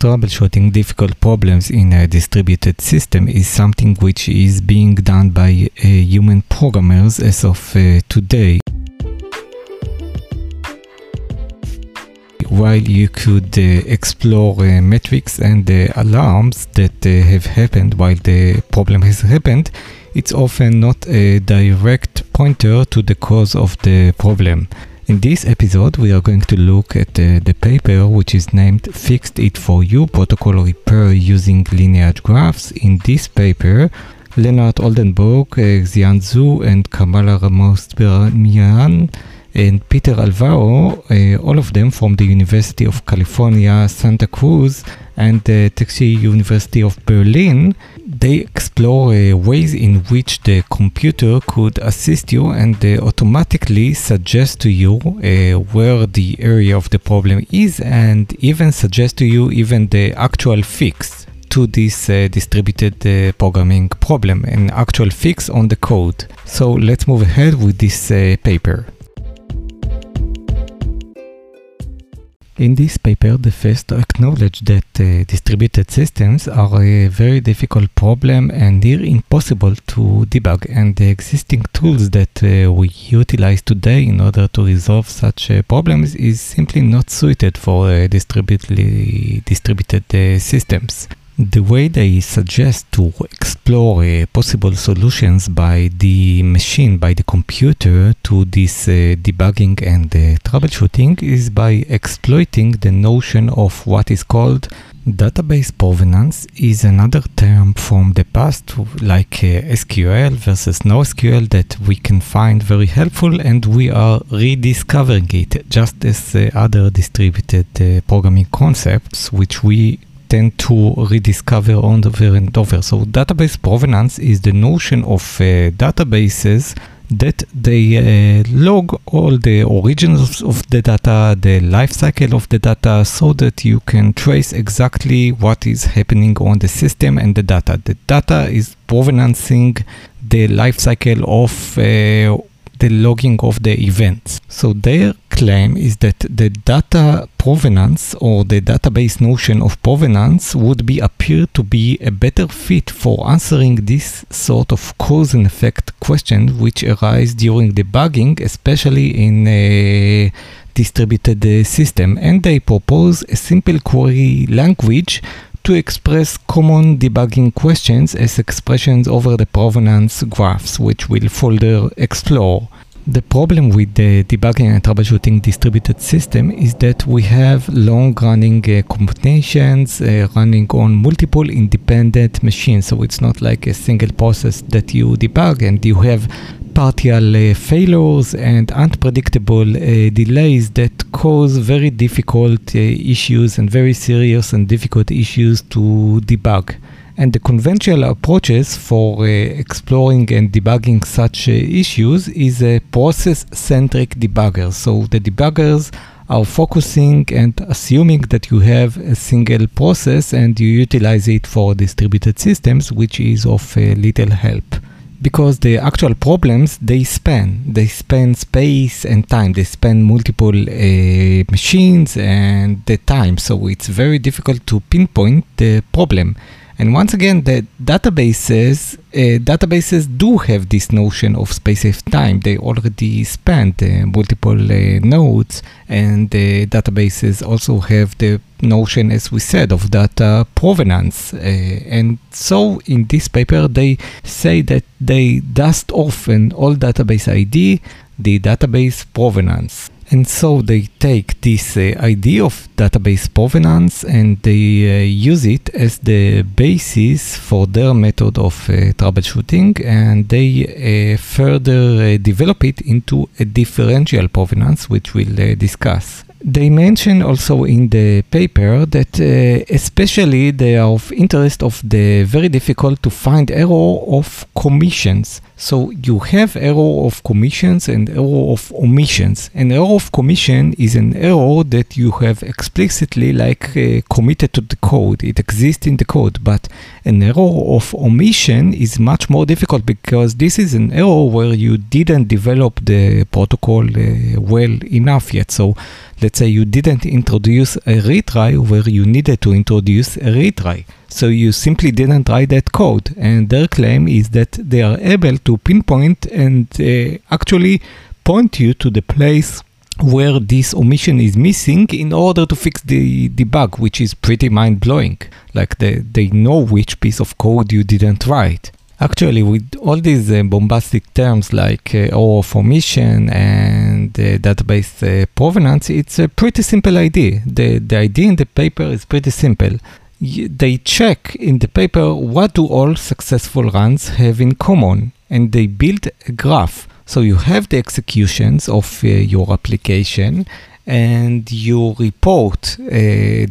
troubleshooting difficult problems in a distributed system is something which is being done by uh, human programmers as of uh, today. While you could uh, explore uh, metrics and uh, alarms that uh, have happened while the problem has happened, it's often not a direct pointer to the cause of the problem. In this episode, we are going to look at uh, the paper which is named Fixed It For You Protocol Repair Using Lineage Graphs. In this paper, Lennart Oldenburg, uh, Xian Zhu, and Kamala Ramasubramanian and Peter Alvaro, uh, all of them from the University of California, Santa Cruz, and the Technische University of Berlin, they explore uh, ways in which the computer could assist you and uh, automatically suggest to you uh, where the area of the problem is and even suggest to you even the actual fix to this uh, distributed uh, programming problem, an actual fix on the code. So let's move ahead with this uh, paper. In this paper, the first acknowledge that uh, distributed systems are a very difficult problem and near impossible to debug, and the existing tools that uh, we utilize today in order to resolve such uh, problems is simply not suited for uh, distributed, distributed uh, systems the way they suggest to explore uh, possible solutions by the machine, by the computer to this uh, debugging and uh, troubleshooting is by exploiting the notion of what is called database provenance is another term from the past like uh, SQL versus NoSQL that we can find very helpful and we are rediscovering it just as uh, other distributed uh, programming concepts which we tend to rediscover over and over. So database provenance is the notion of uh, databases that they uh, log all the origins of the data, the life cycle of the data, so that you can trace exactly what is happening on the system and the data. The data is provenancing the life cycle of uh, the logging of the events. So their claim is that the data provenance or the database notion of provenance would be appear to be a better fit for answering this sort of cause and effect question which arise during debugging, especially in a distributed system. And they propose a simple query language to express common debugging questions as expressions over the provenance graphs, which we'll further explore. The problem with the debugging and troubleshooting distributed system is that we have long-running uh, computations uh, running on multiple independent machines. So it's not like a single process that you debug and you have partial uh, failures and unpredictable uh, delays that cause very difficult uh, issues and very serious and difficult issues to debug. And the conventional approaches for uh, exploring and debugging such uh, issues is a process-centric debugger. So the debuggers are focusing and assuming that you have a single process and you utilize it for distributed systems, which is of uh, little help. Because the actual problems they span. They span space and time. They span multiple uh, machines and the time. So it's very difficult to pinpoint the problem and once again, the databases uh, databases do have this notion of space of time. They already span uh, multiple uh, nodes, and the databases also have the notion, as we said, of data provenance. Uh, and so, in this paper, they say that they dust off an all database ID, the database provenance. And so they take this uh, idea of database provenance and they uh, use it as the basis for their method of uh, troubleshooting and they uh, further uh, develop it into a differential provenance, which we'll uh, discuss. They mention also in the paper that uh, especially they are of interest of the very difficult to find error of commissions. So you have error of commissions and error of omissions. An error of commission is an error that you have explicitly like uh, committed to the code. It exists in the code, but an error of omission is much more difficult because this is an error where you didn't develop the protocol uh, well enough yet. So let's say you didn't introduce a retry where you needed to introduce a retry. So you simply didn't write that code. And their claim is that they are able to pinpoint and uh, actually point you to the place where this omission is missing in order to fix the, the bug, which is pretty mind blowing. Like they, they know which piece of code you didn't write. Actually, with all these uh, bombastic terms like uh, of omission and uh, database uh, provenance, it's a pretty simple idea. The, the idea in the paper is pretty simple. Y- they check in the paper what do all successful runs have in common, and they build a graph so you have the executions of uh, your application and you report uh,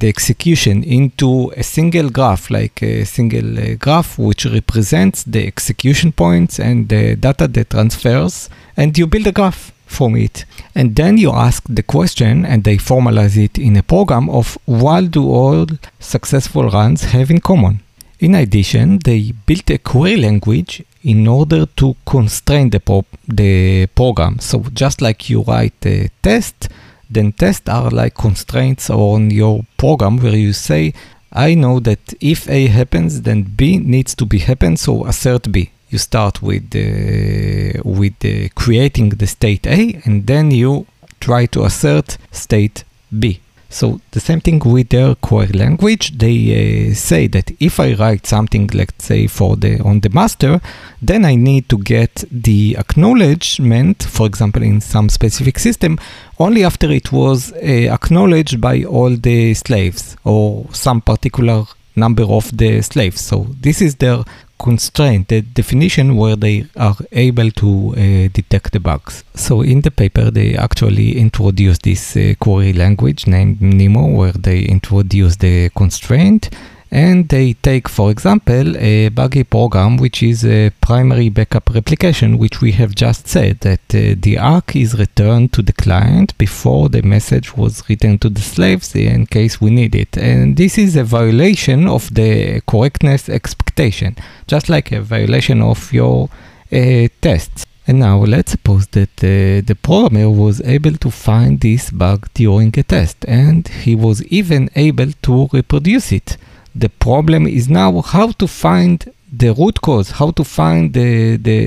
the execution into a single graph, like a single uh, graph which represents the execution points and the data that transfers, and you build a graph from it. And then you ask the question and they formalize it in a program of what do all successful runs have in common. In addition, they built a query language in order to constrain the, pro- the program. So just like you write a test, then tests are like constraints on your program where you say, I know that if A happens, then B needs to be happen, so assert B. You start with uh, with uh, creating the state A, and then you try to assert state B. So the same thing with their query language. They uh, say that if I write something, let's say for the on the master, then I need to get the acknowledgement, for example, in some specific system, only after it was uh, acknowledged by all the slaves or some particular number of the slaves. So this is their constraint, the definition where they are able to uh, detect the bugs. So in the paper, they actually introduce this uh, query language named Nemo, where they introduce the constraint and they take, for example, a buggy program, which is a primary backup replication, which we have just said that uh, the ACK is returned to the client before the message was written to the slaves in case we need it. And this is a violation of the correctness expectation, just like a violation of your uh, tests. And now let's suppose that uh, the programmer was able to find this bug during a test and he was even able to reproduce it. The problem is now how to find the root cause, how to find the, the,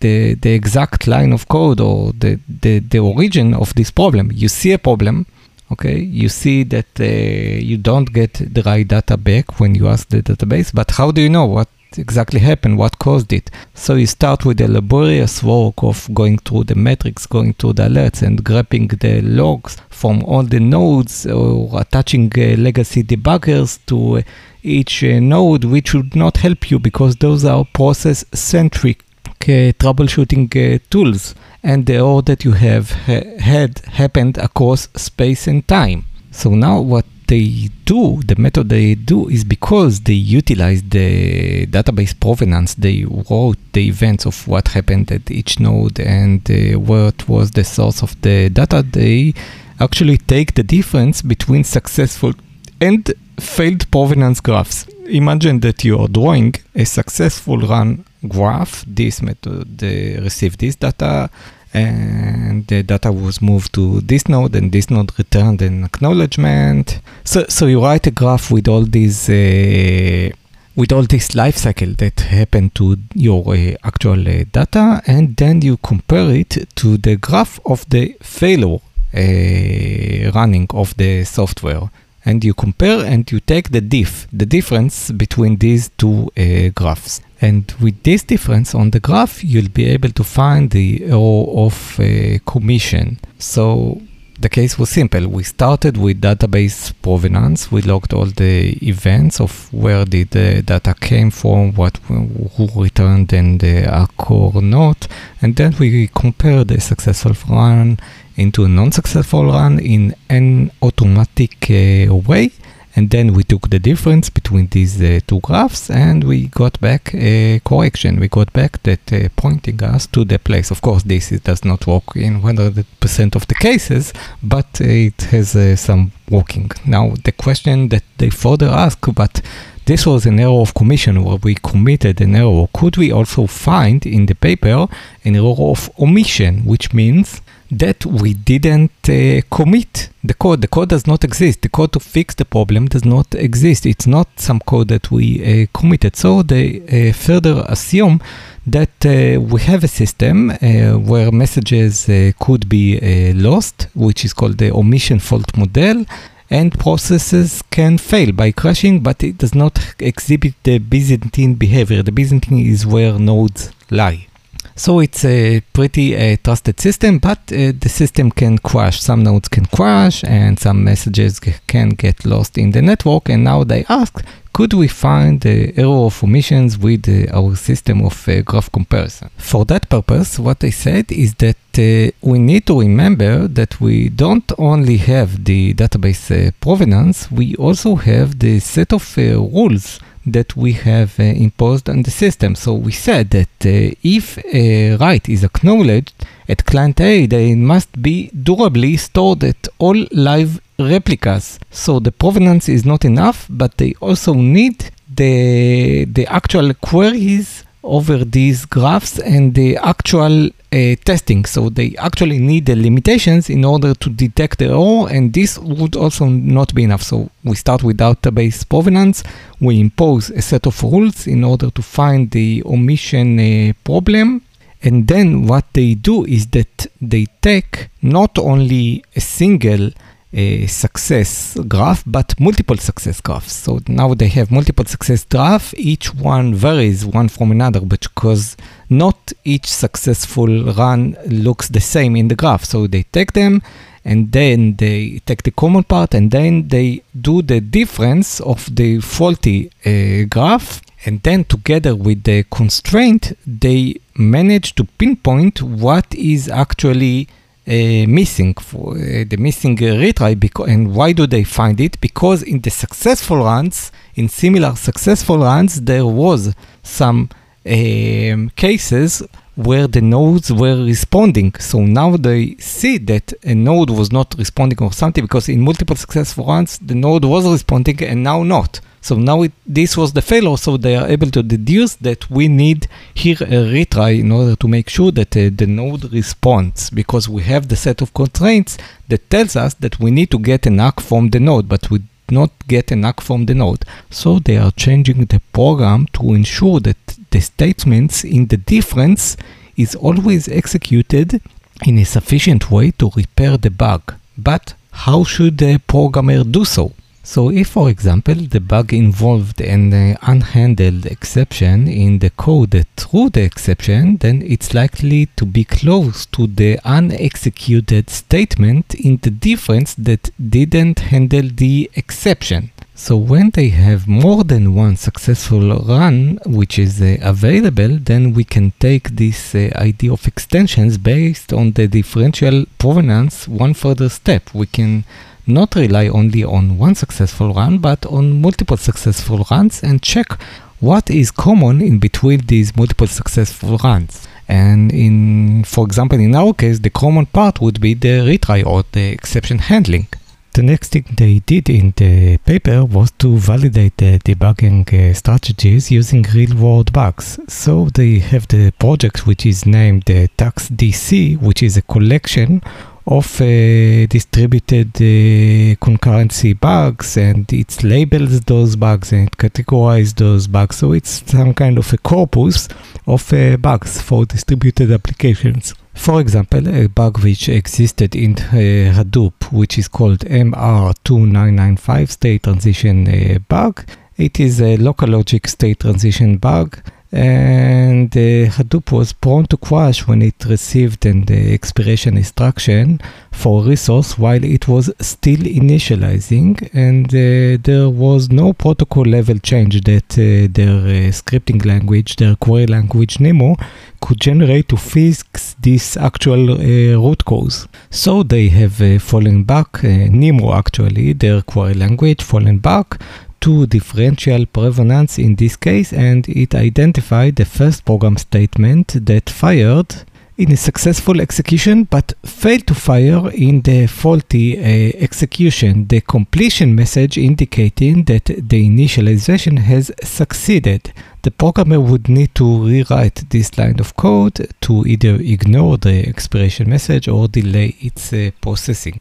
the, the exact line of code or the, the, the origin of this problem. You see a problem, okay? You see that uh, you don't get the right data back when you ask the database, but how do you know what exactly happened, what caused it? So you start with the laborious work of going through the metrics, going through the alerts and grabbing the logs from all the nodes or attaching uh, legacy debuggers to uh, each uh, node, which would not help you because those are process centric uh, troubleshooting uh, tools and the error that you have ha- had happened across space and time. So now what they do, the method they do is because they utilize the database provenance, they wrote the events of what happened at each node and uh, what was the source of the data, they actually take the difference between successful and failed provenance graphs. Imagine that you are drawing a successful run graph. This method uh, received this data, and the data was moved to this node, and this node returned an acknowledgement. So, so you write a graph with all these. Uh, with all this life cycle that happened to your uh, actual uh, data, and then you compare it to the graph of the failure uh, running of the software and you compare and you take the diff, the difference between these two uh, graphs. And with this difference on the graph, you'll be able to find the error of uh, commission. So the case was simple. We started with database provenance. We logged all the events of where did the data came from, what who returned and the ACK or not, and then we compared the successful run into a non-successful run in an automatic uh, way. And then we took the difference between these uh, two graphs and we got back a correction. We got back that uh, pointing us to the place. Of course, this is, does not work in 100% of the cases, but it has uh, some working. Now, the question that they further ask, but this was an error of commission where we committed an error. Could we also find in the paper an error of omission, which means that we didn't uh, commit the code. The code does not exist. The code to fix the problem does not exist. It's not some code that we uh, committed. So they uh, further assume that uh, we have a system uh, where messages uh, could be lost, which is called the omission fault model. And processes can fail by crashing, but it does not exhibit the Byzantine behavior. The Byzantine is where nodes lie. So it's a pretty uh, trusted system, but uh, the system can crash. Some nodes can crash and some messages can get lost in the network. And now they ask, could we find the error of omissions with uh, our system of uh, graph comparison? For that purpose, what I said is that we need to remember that we don't only have the database uh, provenance, we also have the set of rules that we have uh, imposed on the system. So we said that uh, if a write is acknowledged at client A, they must be durably stored at all live replicas. So the provenance is not enough, but they also need the, the actual queries over these graphs and the actual uh, testing. So they actually need the limitations in order to detect the error, and this would also not be enough. So we start with database provenance, we impose a set of rules in order to find the omission uh, problem. And then what they do is that they take not only a single a success graph, but multiple success graphs. So now they have multiple success graph. Each one varies one from another, because not each successful run looks the same in the graph. So they take them and then they take the common part and then they do the difference of the faulty uh, graph. And then together with the constraint, they manage to pinpoint what is actually uh, missing uh, the missing uh, retry because and why do they find it? Because in the successful runs in similar successful runs there was some um, cases where the nodes were responding. So now they see that a node was not responding or something because in multiple successful runs the node was responding and now not so now it, this was the failure, so they are able to deduce that we need here a retry in order to make sure that uh, the node responds, because we have the set of constraints that tells us that we need to get an ACK from the node, but we not get an ACK from the node. So they are changing the program to ensure that the statements in the difference is always executed in a sufficient way to repair the bug. But how should the programmer do so? So if, for example, the bug involved an uh, unhandled exception in the code threw the exception, then it's likely to be close to the unexecuted statement in the difference that didn't handle the exception. So when they have more than one successful run which is uh, available, then we can take this uh, idea of extensions based on the differential provenance one further step. We can not rely only on one successful run, but on multiple successful runs and check what is common in between these multiple successful runs. And in, for example, in our case, the common part would be the retry or the exception handling. The next thing they did in the paper was to validate the debugging uh, strategies using real-world bugs. So they have the project which is named uh, TaxDC, which is a collection of uh, distributed uh, concurrency bugs and it labels those bugs and categorizes those bugs. So it's some kind of a corpus of uh, bugs for distributed applications. For example, a bug which existed in uh, Hadoop, which is called MR2995 state transition uh, bug. It is a local logic state transition bug and uh, Hadoop was prone to crash when it received an uh, expiration instruction for a resource while it was still initializing and uh, there was no protocol level change that uh, their uh, scripting language, their query language Nemo could generate to fix this actual uh, root cause. So they have fallen back, Nemo actually, their query language fallen back to differential provenance in this case and it identified the first program statement that fired in a successful execution but failed to fire in the faulty uh, execution. The completion message indicating that the initialization has succeeded. The programmer would need to rewrite this line of code to either ignore the expiration message or delay its uh, processing.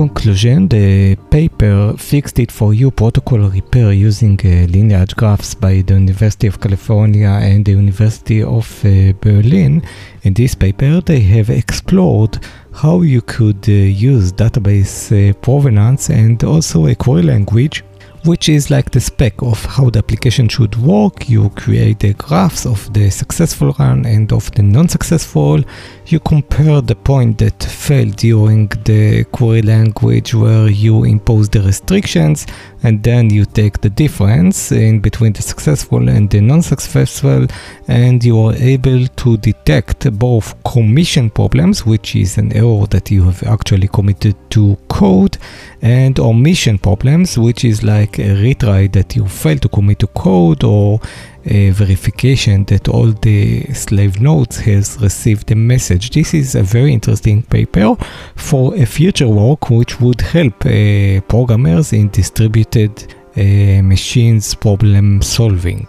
Conclusion, the paper fixed it for you protocol repair using uh, lineage graphs by the University of California and the University of uh, Berlin. In this paper, they have explored how you could uh, use database uh, provenance and also a query language which is like the spec of how the application should work. You create the graphs of the successful run and of the non-successful. You compare the point that failed during the query language where you impose the restrictions and then you take the difference in between the successful and the non-successful and you are able to detect both commission problems which is an error that you have actually committed to code and omission problems which is like a retry that you fail to commit to code or a verification that all the slave nodes has received the message. This is a very interesting paper for a future work which would help uh, programmers in distributed uh, machines problem solving.